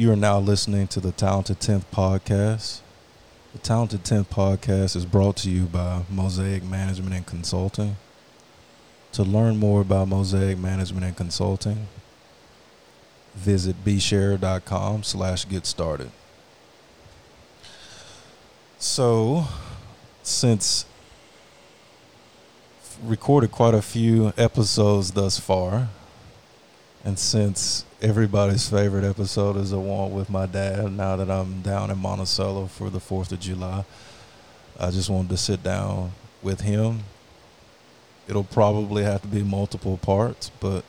You are now listening to the Talented 10th podcast. The Talented 10th podcast is brought to you by Mosaic Management and Consulting. To learn more about Mosaic Management and Consulting, visit bsherrer.com slash get started. So, since recorded quite a few episodes thus far, and since everybody's favorite episode is the one with my dad, now that I'm down in Monticello for the 4th of July, I just wanted to sit down with him. It'll probably have to be multiple parts, but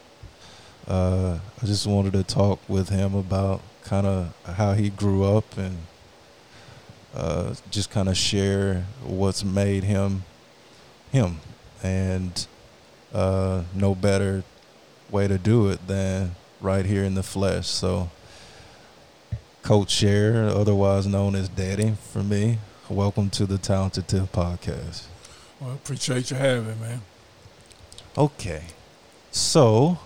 uh, I just wanted to talk with him about kind of how he grew up and uh, just kind of share what's made him him. And uh, no better way to do it than right here in the flesh. So, Coach Sherrer, otherwise known as Daddy, for me, welcome to the Talented 10th podcast. Well, appreciate you having me, man. Okay. So,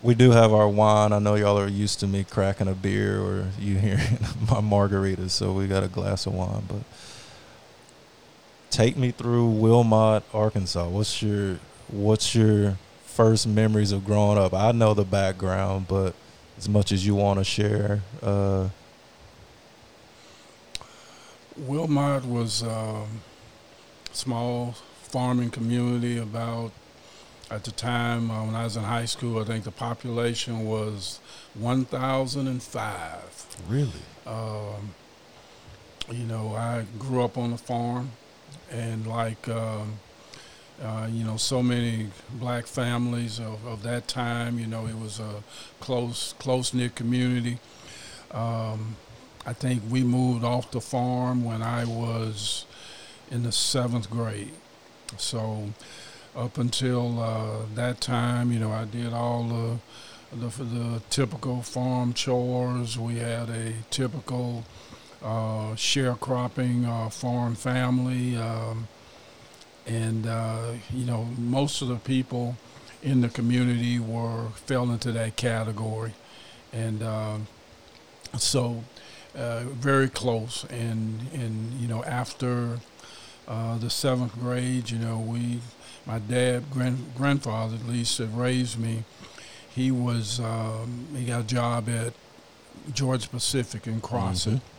we do have our wine. I know y'all are used to me cracking a beer or you hearing my margaritas, so we got a glass of wine. But take me through Wilmot, Arkansas. What's your what's your first memories of growing up? I know the background, but as much as you want to share. Uh, Wilmot was a small farming community. About at the time uh, when I was in high school, I think the population was one thousand and five. really? Um, you know, I grew up on a farm, and like um, uh, you know, so many black families of, of that time. You know, it was a close, close knit community. Um, I think we moved off the farm when I was in the seventh grade. So up until uh, that time, you know, I did all the, the the typical farm chores. We had a typical uh, sharecropping uh, farm family. Um, and uh, you know most of the people in the community were fell into that category, and uh, so uh, very close. And and you know after uh, the seventh grade, you know we, my dad, grand, grandfather at least, raised me, he was um, he got a job at Georgia-Pacific in Crossett. Mm-hmm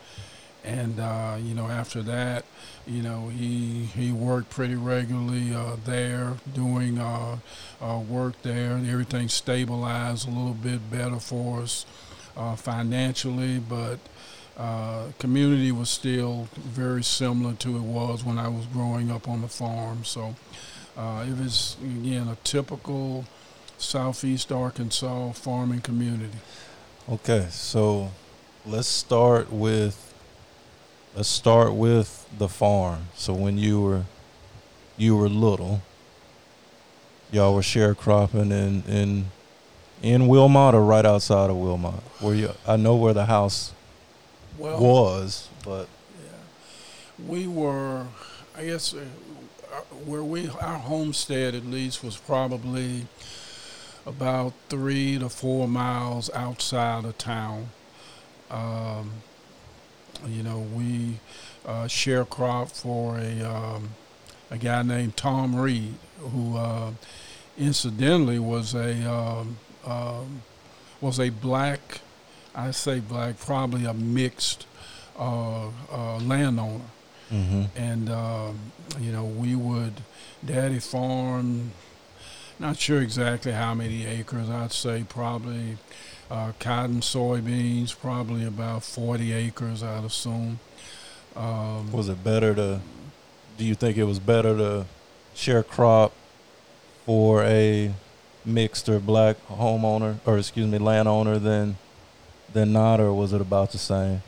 and uh, you know after that you know he he worked pretty regularly uh, there doing uh, uh work there. And everything stabilized a little bit better for us uh, financially but uh, community was still very similar to it was when I was growing up on the farm. So it was again a typical southeast Arkansas farming community. Okay so let's start with let's start with the farm. So when you were you were little, y'all were sharecropping in in in Wilmot or right outside of Wilmot. Where you I know where the house well, was, but yeah. we were I guess uh, uh, where we our homestead at least was probably about three to four miles outside of town. Um, you know, we uh, crop for a um, a guy named Tom Reed, who uh, incidentally was a um, um, was a black, I say black, probably a mixed uh, uh landowner, mm-hmm. and um, you know we would daddy farm. Not sure exactly how many acres. I'd say probably uh, cotton, soybeans, probably about 40 acres, I'd assume. Um, was it better to, do you think it was better to share crop for a mixed or black homeowner, or excuse me, landowner than, than not, or was it about the same?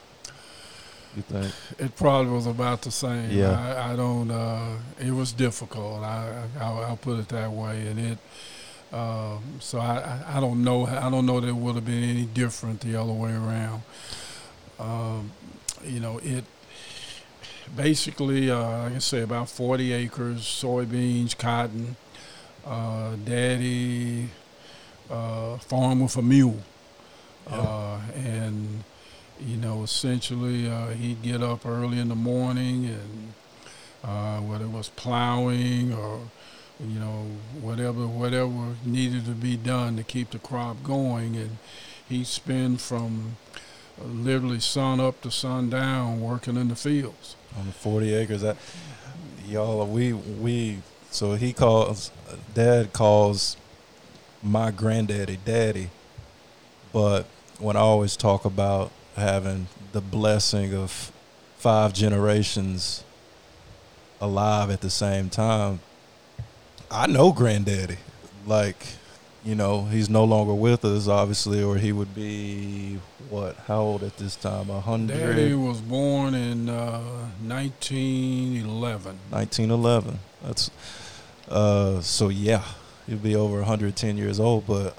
You think? It probably was about the same. Yeah. I, I don't, uh, it was difficult. I, I, I'll put it that way. And it, um, so I, I don't know I don't know that it would have been any different the other way around. Um, you know it basically uh, like I say about 40 acres soybeans cotton uh, daddy uh, farm with a mule uh, and you know, essentially, uh, he'd get up early in the morning and uh, whether it was plowing or you know whatever whatever needed to be done to keep the crop going, and he'd spend from literally sun up to sun down working in the fields. On the 40 acres, that y'all, we we so he calls, dad calls my granddaddy daddy, but when I always talk about having the blessing of five generations alive at the same time, I know granddaddy. Like, you know, he's no longer with us, obviously, or he would be what? How old at this time? A hundred. Daddy was born in uh, 1911. 1911. That's uh. So yeah, he'd be over 110 years old. But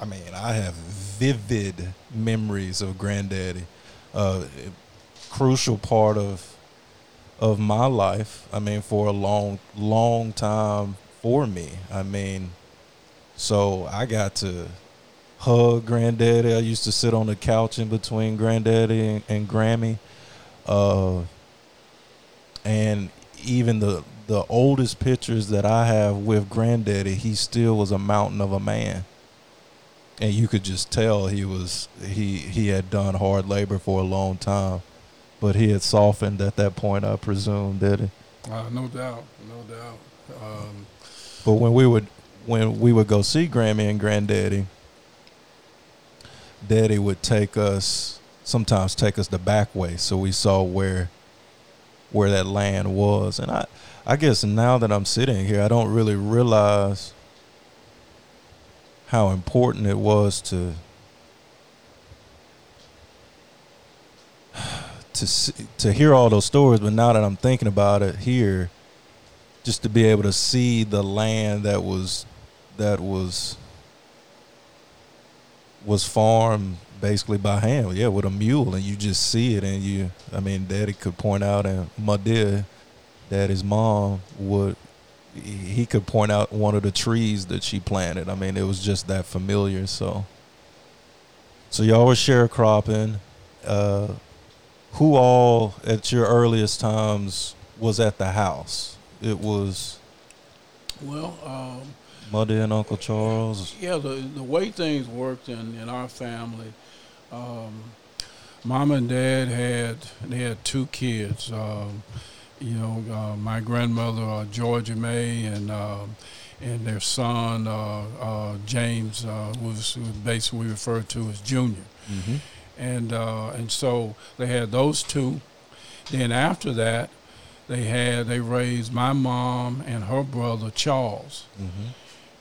I mean, I have vivid memories of granddaddy. Uh, crucial part of of my life. I mean, for a long, long time for me. I mean, so I got to hug granddaddy. I used to sit on the couch in between granddaddy and, and Grammy. Uh, and even the the oldest pictures that I have with granddaddy, he still was a mountain of a man. And you could just tell he was he he had done hard labor for a long time. But he had softened at that point, I presume, did he? Uh, no doubt, no doubt. Um, but when we would when we would go see Grammy and Granddaddy, Daddy would take us sometimes take us the back way, so we saw where where that land was. And I I guess now that I'm sitting here, I don't really realize how important it was to to see, to hear all those stories, but now that I'm thinking about it here, just to be able to see the land that was that was was farmed basically by hand, yeah, with a mule, and you just see it, and you, I mean, Daddy could point out, and Madia, Daddy's mom would, he could point out one of the trees that she planted. I mean, it was just that familiar. So, so y'all were sharecropping. Uh, who all at your earliest times was at the house? It was well, um, Mother and Uncle Charles. Yeah, the the way things worked in, in our family, um, Mom and Dad had they had two kids. Um, you know, uh, my grandmother uh, Georgia May and uh, and their son uh, uh, James uh, was, was basically referred to as Junior. Mm-hmm and uh, and so they had those two. Then after that, they had they raised my mom and her brother Charles, mm-hmm.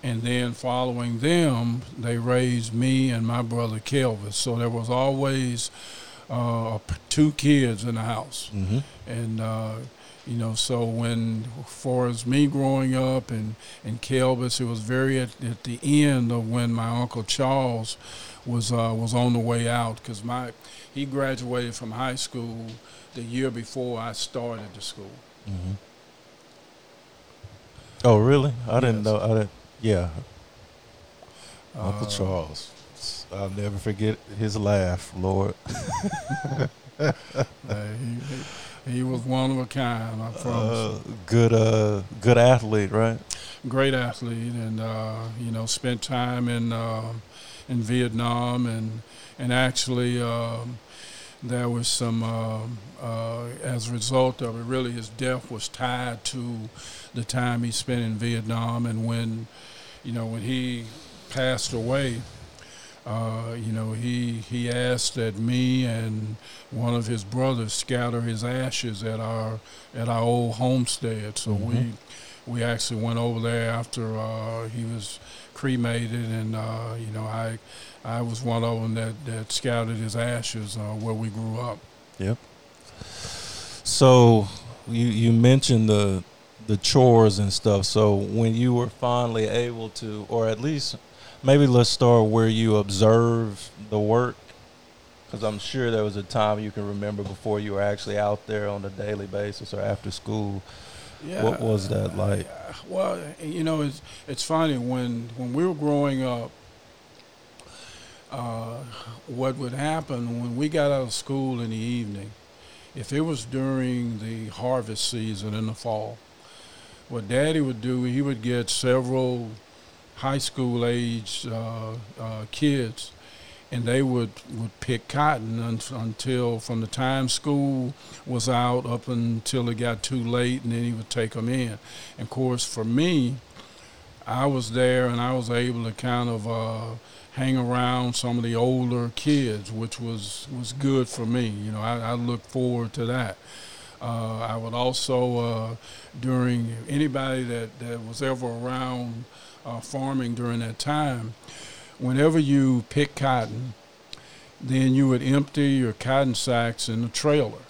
and then following them, they raised me and my brother Kelvis. So there was always uh, two kids in the house, mm-hmm. and. Uh, you know, so when, far as me growing up and, and Kelvis, it was very at, at the end of when my Uncle Charles was uh, was on the way out because my he graduated from high school the year before I started the school. Mm-hmm. Oh, really? I yes. didn't know. I didn't. Yeah. Uncle uh, Charles. I'll never forget his laugh, Lord. uh, he, he, was one of a kind. I promise. Uh, good, uh, good athlete, right? Great athlete, and uh, you know, spent time in um, in Vietnam, and and actually um, there was some uh, uh, as a result of it. Really, his death was tied to the time he spent in Vietnam, and when you know when he passed away. Uh, you know, he he asked that me and one of his brothers scatter his ashes at our at our old homestead. So mm-hmm. we we actually went over there after uh, he was cremated, and uh, you know, I I was one of them that that scouted his ashes uh, where we grew up. Yep. So you you mentioned the the chores and stuff. So when you were finally able to, or at least maybe let's start where you observe the work, because I'm sure there was a time you can remember before you were actually out there on a daily basis or after school. Yeah. What was that like? Well, you know, it's it's funny when when we were growing up. Uh, what would happen when we got out of school in the evening, if it was during the harvest season in the fall, what Daddy would do, he would get several high school age uh, uh, kids, and they would, would pick cotton un- until from the time school was out up until it got too late, and then he would take them in. And of course, for me, I was there and I was able to kind of uh, hang around some of the older kids, which was was good for me. You know, I, I look forward to that. Uh, I would also, uh, during anybody that, that was ever around uh, farming during that time, whenever you pick cotton, then you would empty your cotton sacks in the trailer.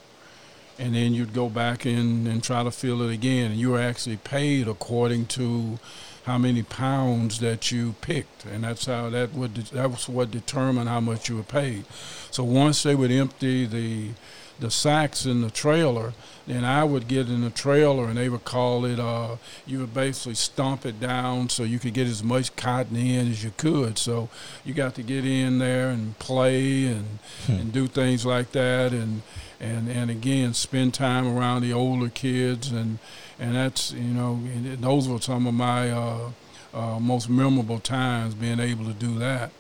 And then you'd go back in and try to fill it again. And you were actually paid according to how many pounds that you picked, and that's how that would that was what determined how much you were paid. So once they would empty the the sacks in the trailer, then I would get in the trailer and they would call it. Uh, you would basically stomp it down so you could get as much cotton in as you could. So you got to get in there and play and hmm. and do things like that, and and and again spend time around the older kids and and that's you know those were some of my uh, uh, most memorable times being able to do that.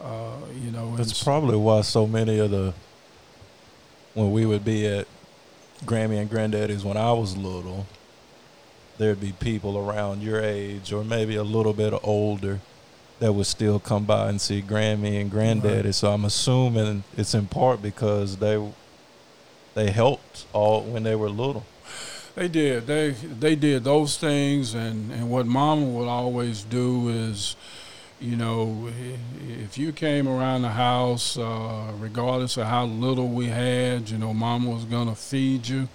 Uh, you know, that's probably why so many of the when we would be at Grammy and Granddaddy's when I was little, there'd be people around your age or maybe a little bit older that would still come by and see Grammy and Granddaddy. Right. So I'm assuming it's in part because they they helped all when they were little. They did. They they did those things, and and what Mama would always do is, you know, if you came around the house, uh, regardless of how little we had, you know, Mama was gonna feed you.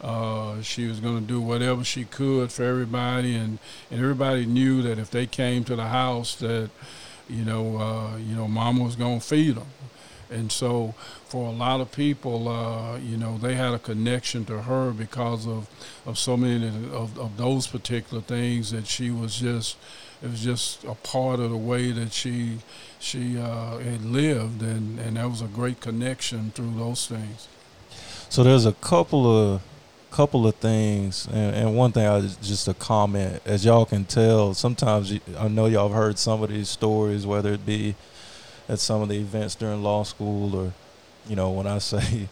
Uh, she was going to do whatever she could for everybody, and, and everybody knew that if they came to the house, that you know, uh, you know, Mama was going to feed them. And so, for a lot of people, uh, you know, they had a connection to her because of, of so many of, of those particular things that she was just, it was just a part of the way that she she uh, had lived, and, and that was a great connection through those things. So there's a couple of couple of things, and, and one thing I just a comment. As y'all can tell, sometimes I know y'all have heard some of these stories, whether it be at some of the events during law school or you know when i say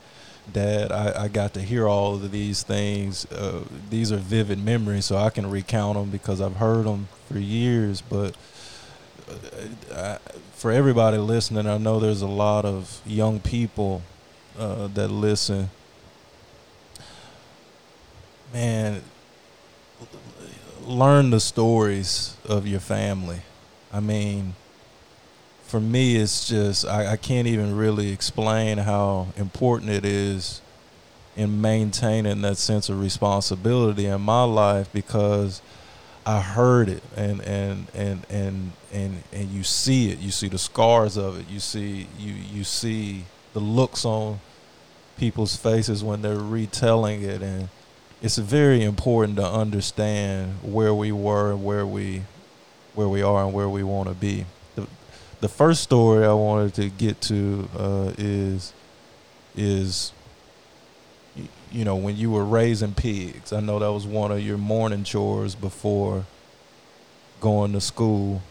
dad i, I got to hear all of these things. Uh, these are vivid memories so i can recount them because i've heard them for years. But uh, I, for everybody listening i know there's a lot of young people uh, that listen. Man learn the stories of your family. I mean for me, it's just I, I can't even really explain how important it is in maintaining that sense of responsibility in my life because I heard it and and and and and and you see it. You see the scars of it. You see you you see the looks on people's faces when they're retelling it and it's very important to understand where we were and where we where we are and where we want to be the first story I wanted to get to uh, is is you know when you were raising pigs. I know that was one of your morning chores before going to school.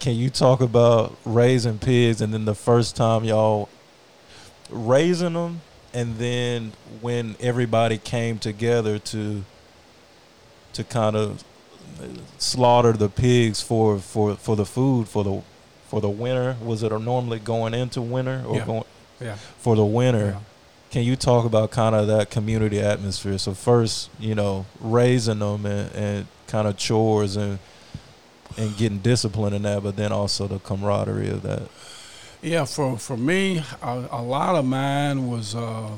Can you talk about raising pigs and then the first time y'all raising them and then when everybody came together to to kind of slaughter the pigs for, for, for the food for the for the winter? Was it normally going into winter or yeah. going yeah. for the winter? Yeah. Can you talk about kind of that community atmosphere? So first, you know, raising them and, and kind of chores and and getting discipline in that, but then also the camaraderie of that. Yeah, for for me, a, a lot of mine was uh,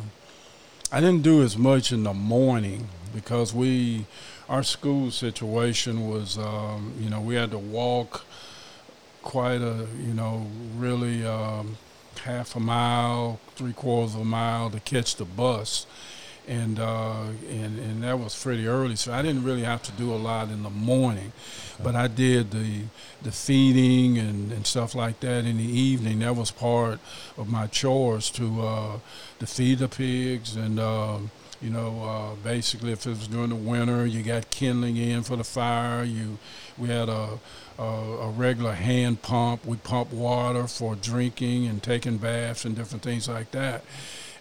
I didn't do as much in the morning because we our school situation was um, you know we had to walk quite a, you know, really um, half a mile, three quarters of a mile to catch the bus. and uh, and and that was pretty early, so I didn't really have to do a lot in the morning, but I did the the feeding and, and stuff like that in the evening. That was part of my chores to uh, to feed the pigs and. Um, you know, uh, basically, if it was during the winter, you got kindling in for the fire. You, we had a, a, a regular hand pump. We pump water for drinking and taking baths and different things like that.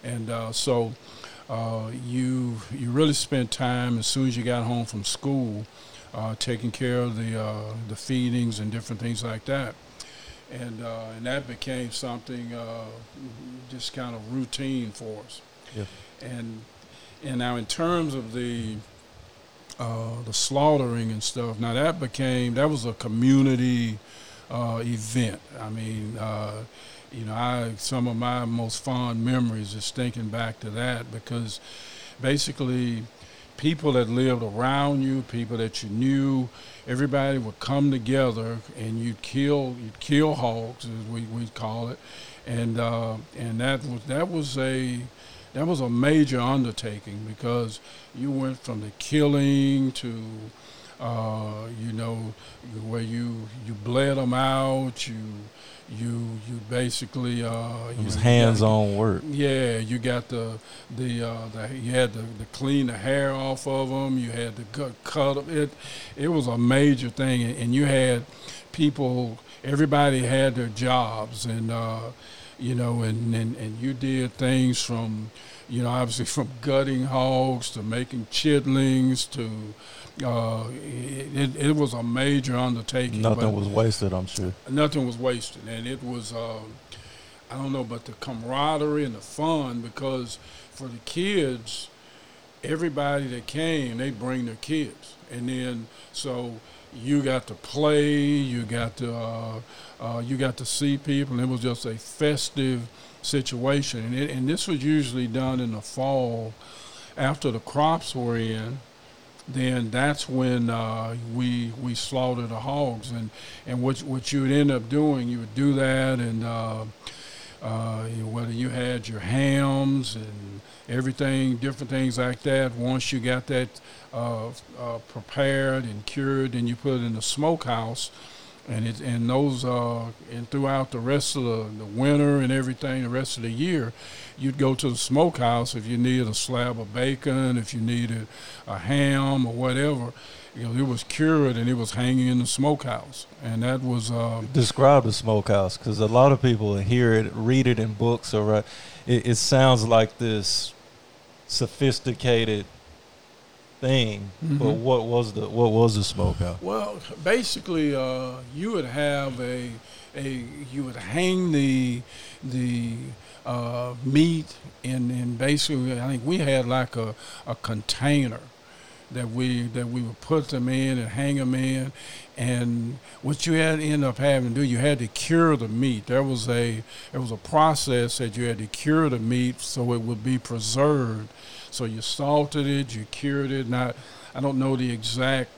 And uh, so, uh, you you really spent time as soon as you got home from school, uh, taking care of the uh, the feedings and different things like that, and uh, and that became something uh, just kind of routine for us. Yeah. And and now in terms of the uh, the slaughtering and stuff, now that became that was a community uh, event. I mean uh, you know, I some of my most fond memories is thinking back to that because basically people that lived around you, people that you knew, everybody would come together and you'd kill you'd kill hogs as we we call it, and uh, and that was that was a that was a major undertaking because you went from the killing to uh, you know where you you bled them out you you you basically uh, it was hands-on work. Yeah, you got the the, uh, the you had to, to, clean the hair off of them. You had to cut, cut them. It it was a major thing, and you had people. Everybody had their jobs, and uh, you know, and, and and you did things from you know obviously from gutting hogs to making chitlings to uh, it, it, was a major undertaking. Nothing was wasted, I'm sure. Nothing was wasted, and it was, uh, I don't know, but the camaraderie and the fun because for the kids, everybody that came, they bring their kids, and then so you got to play, you got to uh, uh, you got to see people, and it was just a festive situation, and, it, and this was usually done in the fall after the crops were in then that's when uh, we we slaughter the hogs. And and what what you would end up doing you would do that and uh, uh, whether you had your hams and everything different things like that once you got that uh, uh, prepared and cured then you put it in the smokehouse and it and those uh, and throughout the rest of the, the winter and everything the rest of the year you'd go to the smokehouse if you needed a slab of bacon if you needed a ham or whatever. You know it was cured and it was hanging in the smokehouse. And that was uh, describe the smokehouse because a lot of people hear it read it in books or uh, it, it sounds like this sophisticated thing. Mm-hmm. But what was the what was the smokehouse? Well, basically, uh, you would have a a you would hang the the uh, meat and in basically I think we had like a, a container that we that we would put them in and hang them in, and what you had to end up having to do, you had to cure the meat. There was a there was a process that you had to cure the meat so it would be preserved so you salted it, you cured it. Not, I don't know the exact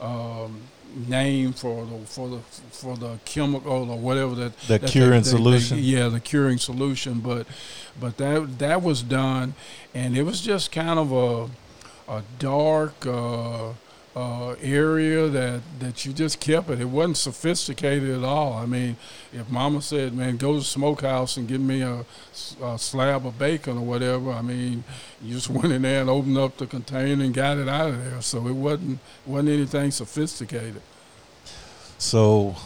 um, name for the for the for the chemical or whatever that the that curing they, solution. They, yeah, the curing solution. But but that that was done, and it was just kind of a a dark. Uh, uh, area that, that you just kept it. It wasn't sophisticated at all. I mean, if Mama said, "Man, go to the smokehouse and give me a, a, slab of bacon or whatever," I mean, you just went in there and opened up the container and got it out of there. So it wasn't wasn't anything sophisticated. So,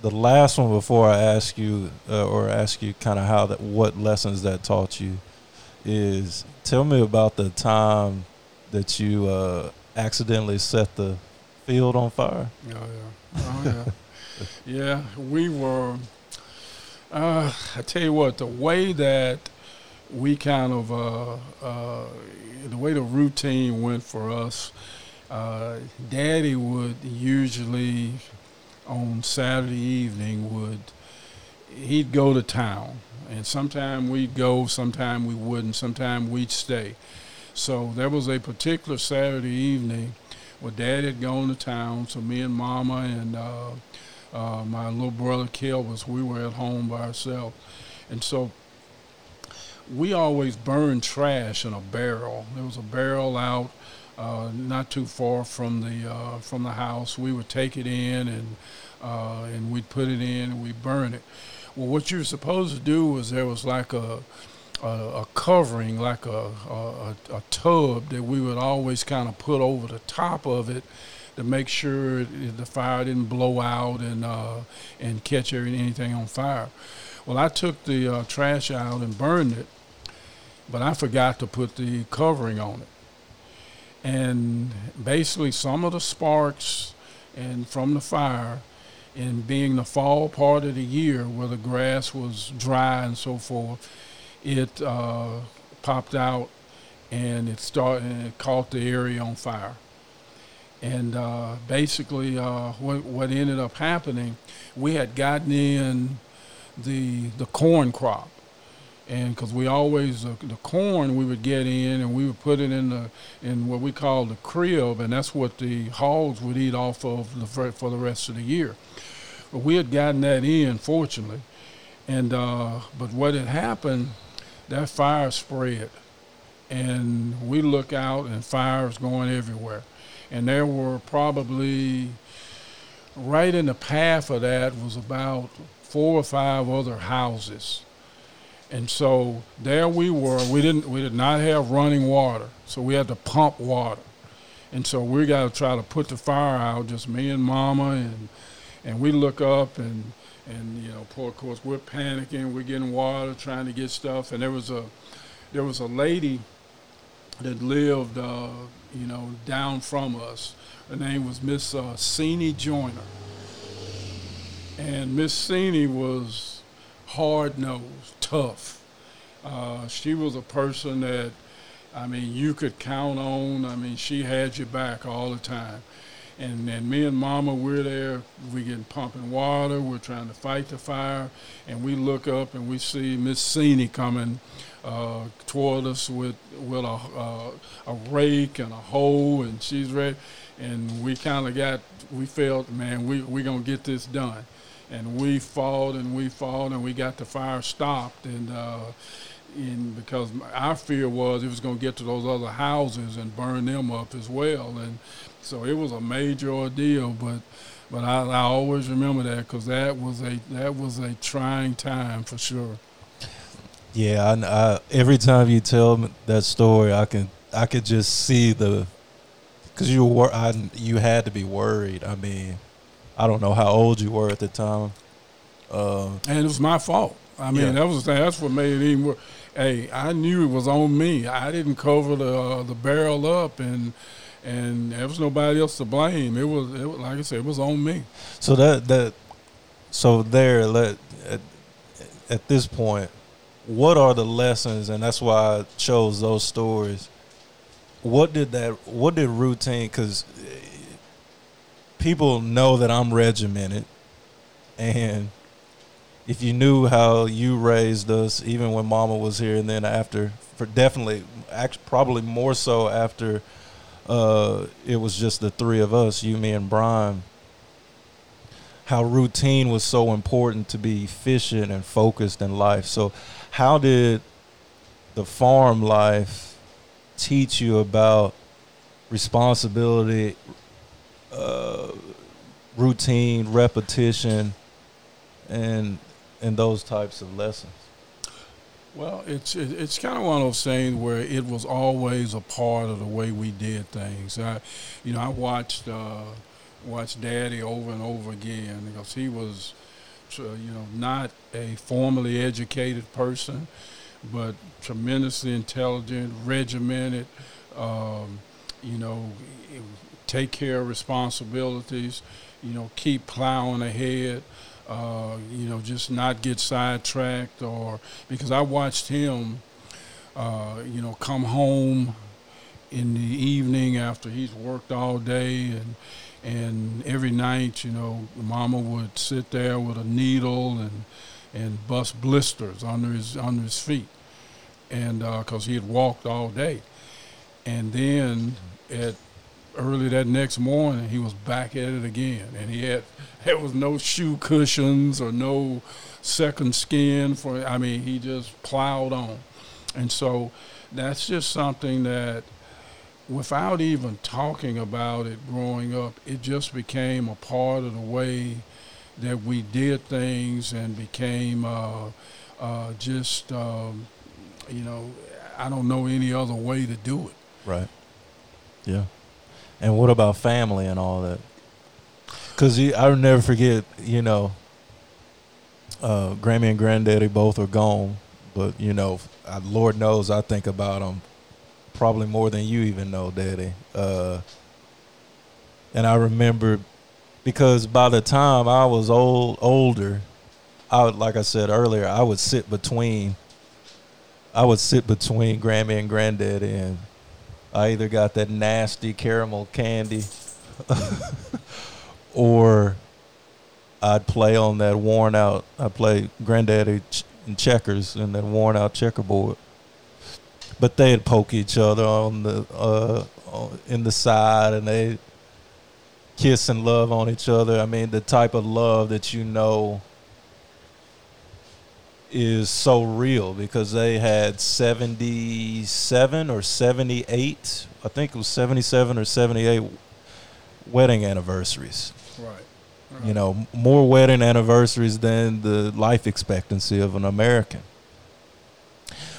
the last one before I ask you uh, or ask you kind of how that what lessons that taught you is tell me about the time that you. Uh, accidentally set the field on fire? Oh yeah, oh yeah, yeah. We were. Uh, I tell you what, the way that we kind of uh, uh, the way the routine went for us. Uh, Daddy would usually on Saturday evening would he'd go to town, and sometime we'd go, sometime we wouldn't, sometime we'd stay. So there was a particular Saturday evening where Dad had gone to town. So me and Mama and uh, uh, my little brother Kel was we were at home by ourselves, and so we always burned trash in a barrel. There was a barrel out uh, not too far from the uh, from the house. We would take it in and uh, and we'd put it in and we'd burn it. Well, what you were supposed to do was there was like a a, a covering, like a, a, a tub that we would always kind of put over the top of it to make sure the fire didn't blow out and uh, and catch anything on fire. Well, I took the uh, trash out and burned it, but I forgot to put the covering on it. And basically, some of the sparks and from the fire, and being the fall part of the year where the grass was dry and so forth, it uh, popped out and it started and it caught the area on fire. And uh, basically, uh, what, what ended up happening, we had gotten in the the corn crop, and because we always uh, the corn we would get in and we would put it in the in what we call the crib, and that's what the hogs would eat off of the, for the rest of the year. But we had gotten that in, fortunately, and uh, but what had happened, that fire spread, and we look out and fires going everywhere, and there were probably right in the path of that was about four or five other houses. And so there we were. We didn't we did not have running water. So we had to pump water. And so we got to try to put the fire out, just me and mama and and we look up and and you know, of course we're panicking, we're getting water, trying to get stuff and there was a there was a lady that lived uh, you know, down from us. Her name was Miss uh, Joyner and Miss Sini was hard nosed, tough. Uh, she was a person that, I mean, you could count on. I mean, she had your back all the time. And, and me and Mama, we're there. We get pumping water. We're trying to fight the fire, and we look up and we see Miss Sini coming uh, toward us with with a uh, a rake and a hoe, and she's ready. And we kind of got we felt, man, we we gonna get this done and we fought and we fought and we got the fire stopped and uh, in because our fear was it was going to get to those other houses and burn them up as well and so it was a major ordeal but but I, I always remember that because that was a that was a trying time for sure. Yeah, I, I, every time you tell that story, I can I could just see the because you were I, you had to be worried. I mean, I don't know how old you were at the time. Uh, and it was my fault. I mean, yeah. that was that's what made it even worse. Hey, I knew it was on me. I didn't cover the uh, the barrel up, and and there was nobody else to blame. It was, it was like I said, it was on me. So that that so there let at, at this point, what are the lessons? And that's why I chose those stories. What did that? What did routine? Because people know that I'm regimented, and if you knew how you raised us, even when Mama was here, and then after, for definitely, actually, probably more so after uh, it was just the three of us, you, me, and Brian. How routine was so important to be efficient and focused in life. So, how did the farm life teach you about responsibility, uh, routine, repetition, and and those types of lessons? Well, it's it's kind of one of those things where it was always a part of the way we did things. I, you know, I watched uh, watched Daddy over and over again because he was, you know, not a formally educated person, but tremendously intelligent, regimented. Um, you know, take care of responsibilities, you know, keep plowing ahead, uh, you know, just not get sidetracked or because I watched him, uh, you know, come home in the evening after he's worked all day and and every night, you know, Mama would sit there with a needle and and bust blisters under his under his feet, and because uh, he had walked all day, and then at early that next morning, he was back at it again, and he had there was no shoe cushions or no second skin for. I mean, he just plowed on, And so that's just something that, without even talking about it growing up, it just became a part of the way that we did things and became uh, uh, just, um, you know, I don't know any other way to do it. Right. Yeah. And what about family and all that? Because I'll never forget, you know, uh, Grammy and Granddaddy both are gone, but you know, I, Lord knows I think about them probably more than you even know, Daddy. Uh, and I remember because by the time I was old, older, I would, like I said earlier, I would sit between. I would sit between Grammy and Granddaddy, and I either got that nasty caramel candy, or I'd play on that worn out. I play Granddaddy ch- and checkers and that worn out checkerboard. But they'd poke each other on the uh, in the side, and they kiss and love on each other. I mean, the type of love that you know is so real because they had 77 or 78, I think it was 77 or 78 wedding anniversaries. Right. right. You know, more wedding anniversaries than the life expectancy of an American.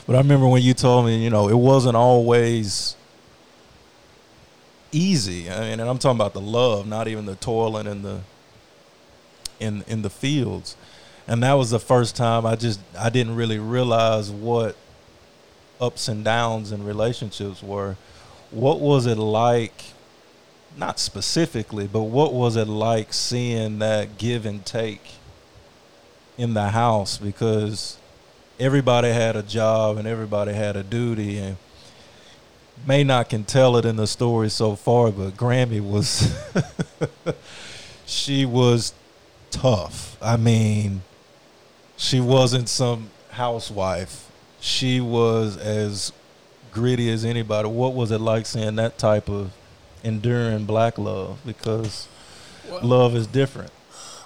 But I remember when you told me, you know, it wasn't always easy. I mean, and I'm talking about the love, not even the toiling in the in in the fields. And that was the first time I just I didn't really realize what ups and downs in relationships were. What was it like? Not specifically, but what was it like seeing that give and take in the house? Because everybody had a job and everybody had a duty, and may not can tell it in the story so far, but Grammy was she was tough. I mean, she wasn't some housewife. She was as gritty as anybody. What was it like seeing that type of enduring black love? Because well, love is different.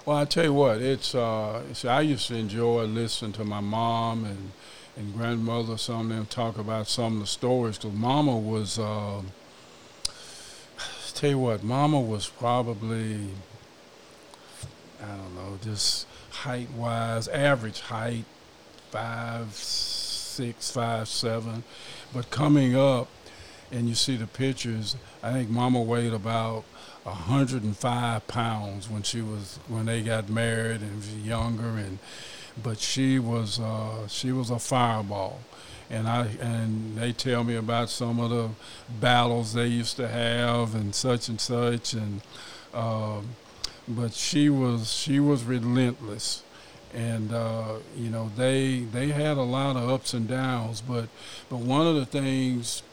Well, I tell you what, it's, uh, it's I used to enjoy listening to my mom and and grandmother, some of them talk about some of the stories. Because Mama was, uh, tell you what, Mama was probably, I don't know, just height wise, average height, five, six, five, seven. But coming up, and you see the pictures, I think Mama weighed about 105 pounds when she was when they got married and was younger and but she was uh, she was a fireball, and I and they tell me about some of the battles they used to have and such and such, and um, but she was she was relentless, and uh, you know they they had a lot of ups and downs, but but one of the things,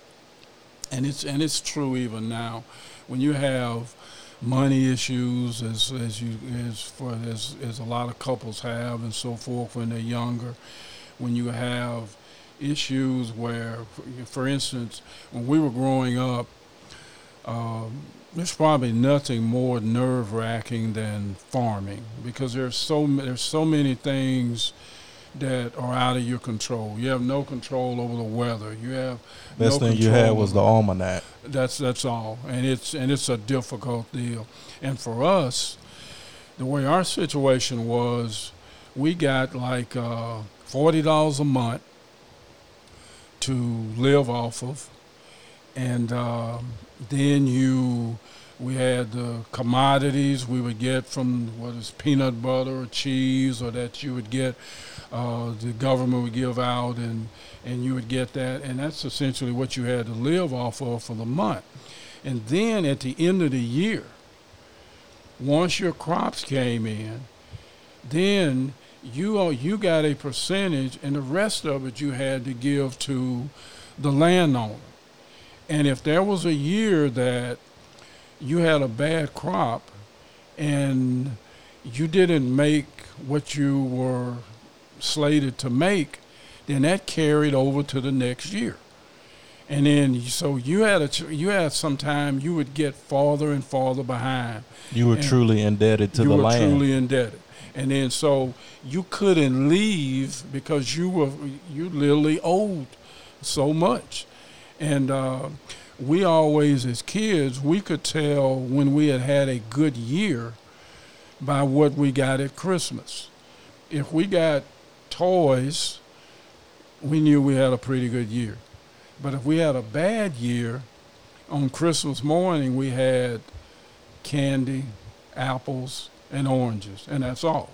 and it's and it's true even now, when you have money issues as as you as for as as a lot of couples have and so forth when they're younger when you have issues where for instance when we were growing up um, there's probably nothing more nerve wracking than farming because there's so there's so many things that are out of your control. You have no control over the weather. You have best no thing you had was the almanac. That's that's all, and it's and it's a difficult deal. And for us, the way our situation was, we got like uh, forty dollars a month to live off of, and uh, then you we had the commodities we would get from what is peanut butter or cheese or that you would get uh, the government would give out and and you would get that. And that's essentially what you had to live off of for the month. And then at the end of the year once your crops came in then you you got a percentage and the rest of it you had to give to the landowner and if there was a year that you had a bad crop and you didn't make what you were slated to make, then that carried over to the next year. And then, so you had a you had some time you would get farther and farther behind. You were and truly indebted to the land. You were truly indebted, and then so you couldn't leave because you were you literally owed so much. And uh, we always, as kids, we could tell when we had had a good year by what we got at Christmas. If we got toys, we knew we had a pretty good year. But if we had a bad year, on Christmas morning we had candy, apples, and oranges, and that's all.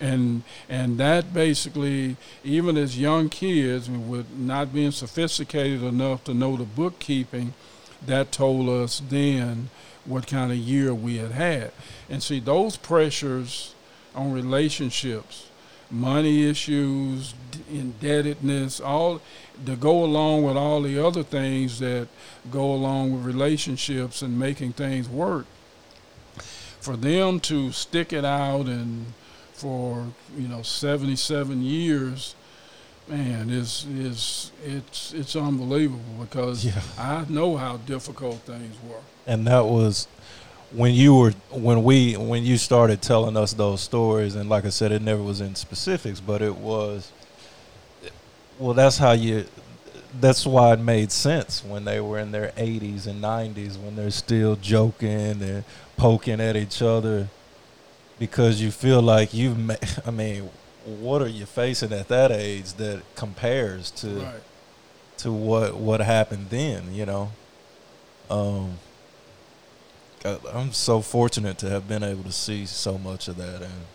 And and that basically, even as young kids, with not being sophisticated enough to know the bookkeeping, that told us then what kind of year we had had. And see, those pressures on relationships, money issues, indebtedness, all to go along with all the other things that go along with relationships and making things work. For them to stick it out and for you know 77 years man, is is it's it's unbelievable because yeah. I know how difficult things were. And that was when you were when we when you started telling us those stories, and like I said, it never was in specifics, but it was. Well, that's how you. That's why it made sense when they were in their 80s and 90s when they're still joking and poking at each other, because you feel like you've. Ma- I mean, what are you facing at that age that compares to right. to what what happened then? You know, um, I'm so fortunate to have been able to see so much of that and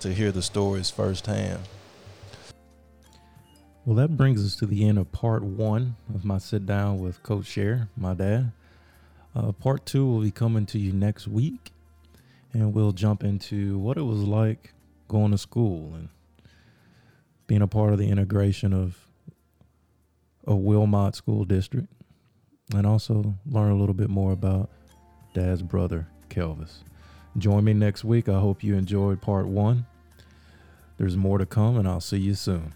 to hear the stories firsthand. Well, that brings us to the end of part one of my sit down with Coach Sherrer, my dad. Uh, part two will be coming to you next week, and we'll jump into what it was like going to school and being a part of the integration of a Wilmot school district, and also learn a little bit more about Dad's brother, Kelvis. Join me next week. I hope you enjoyed part one. There's more to come, and I'll see you soon.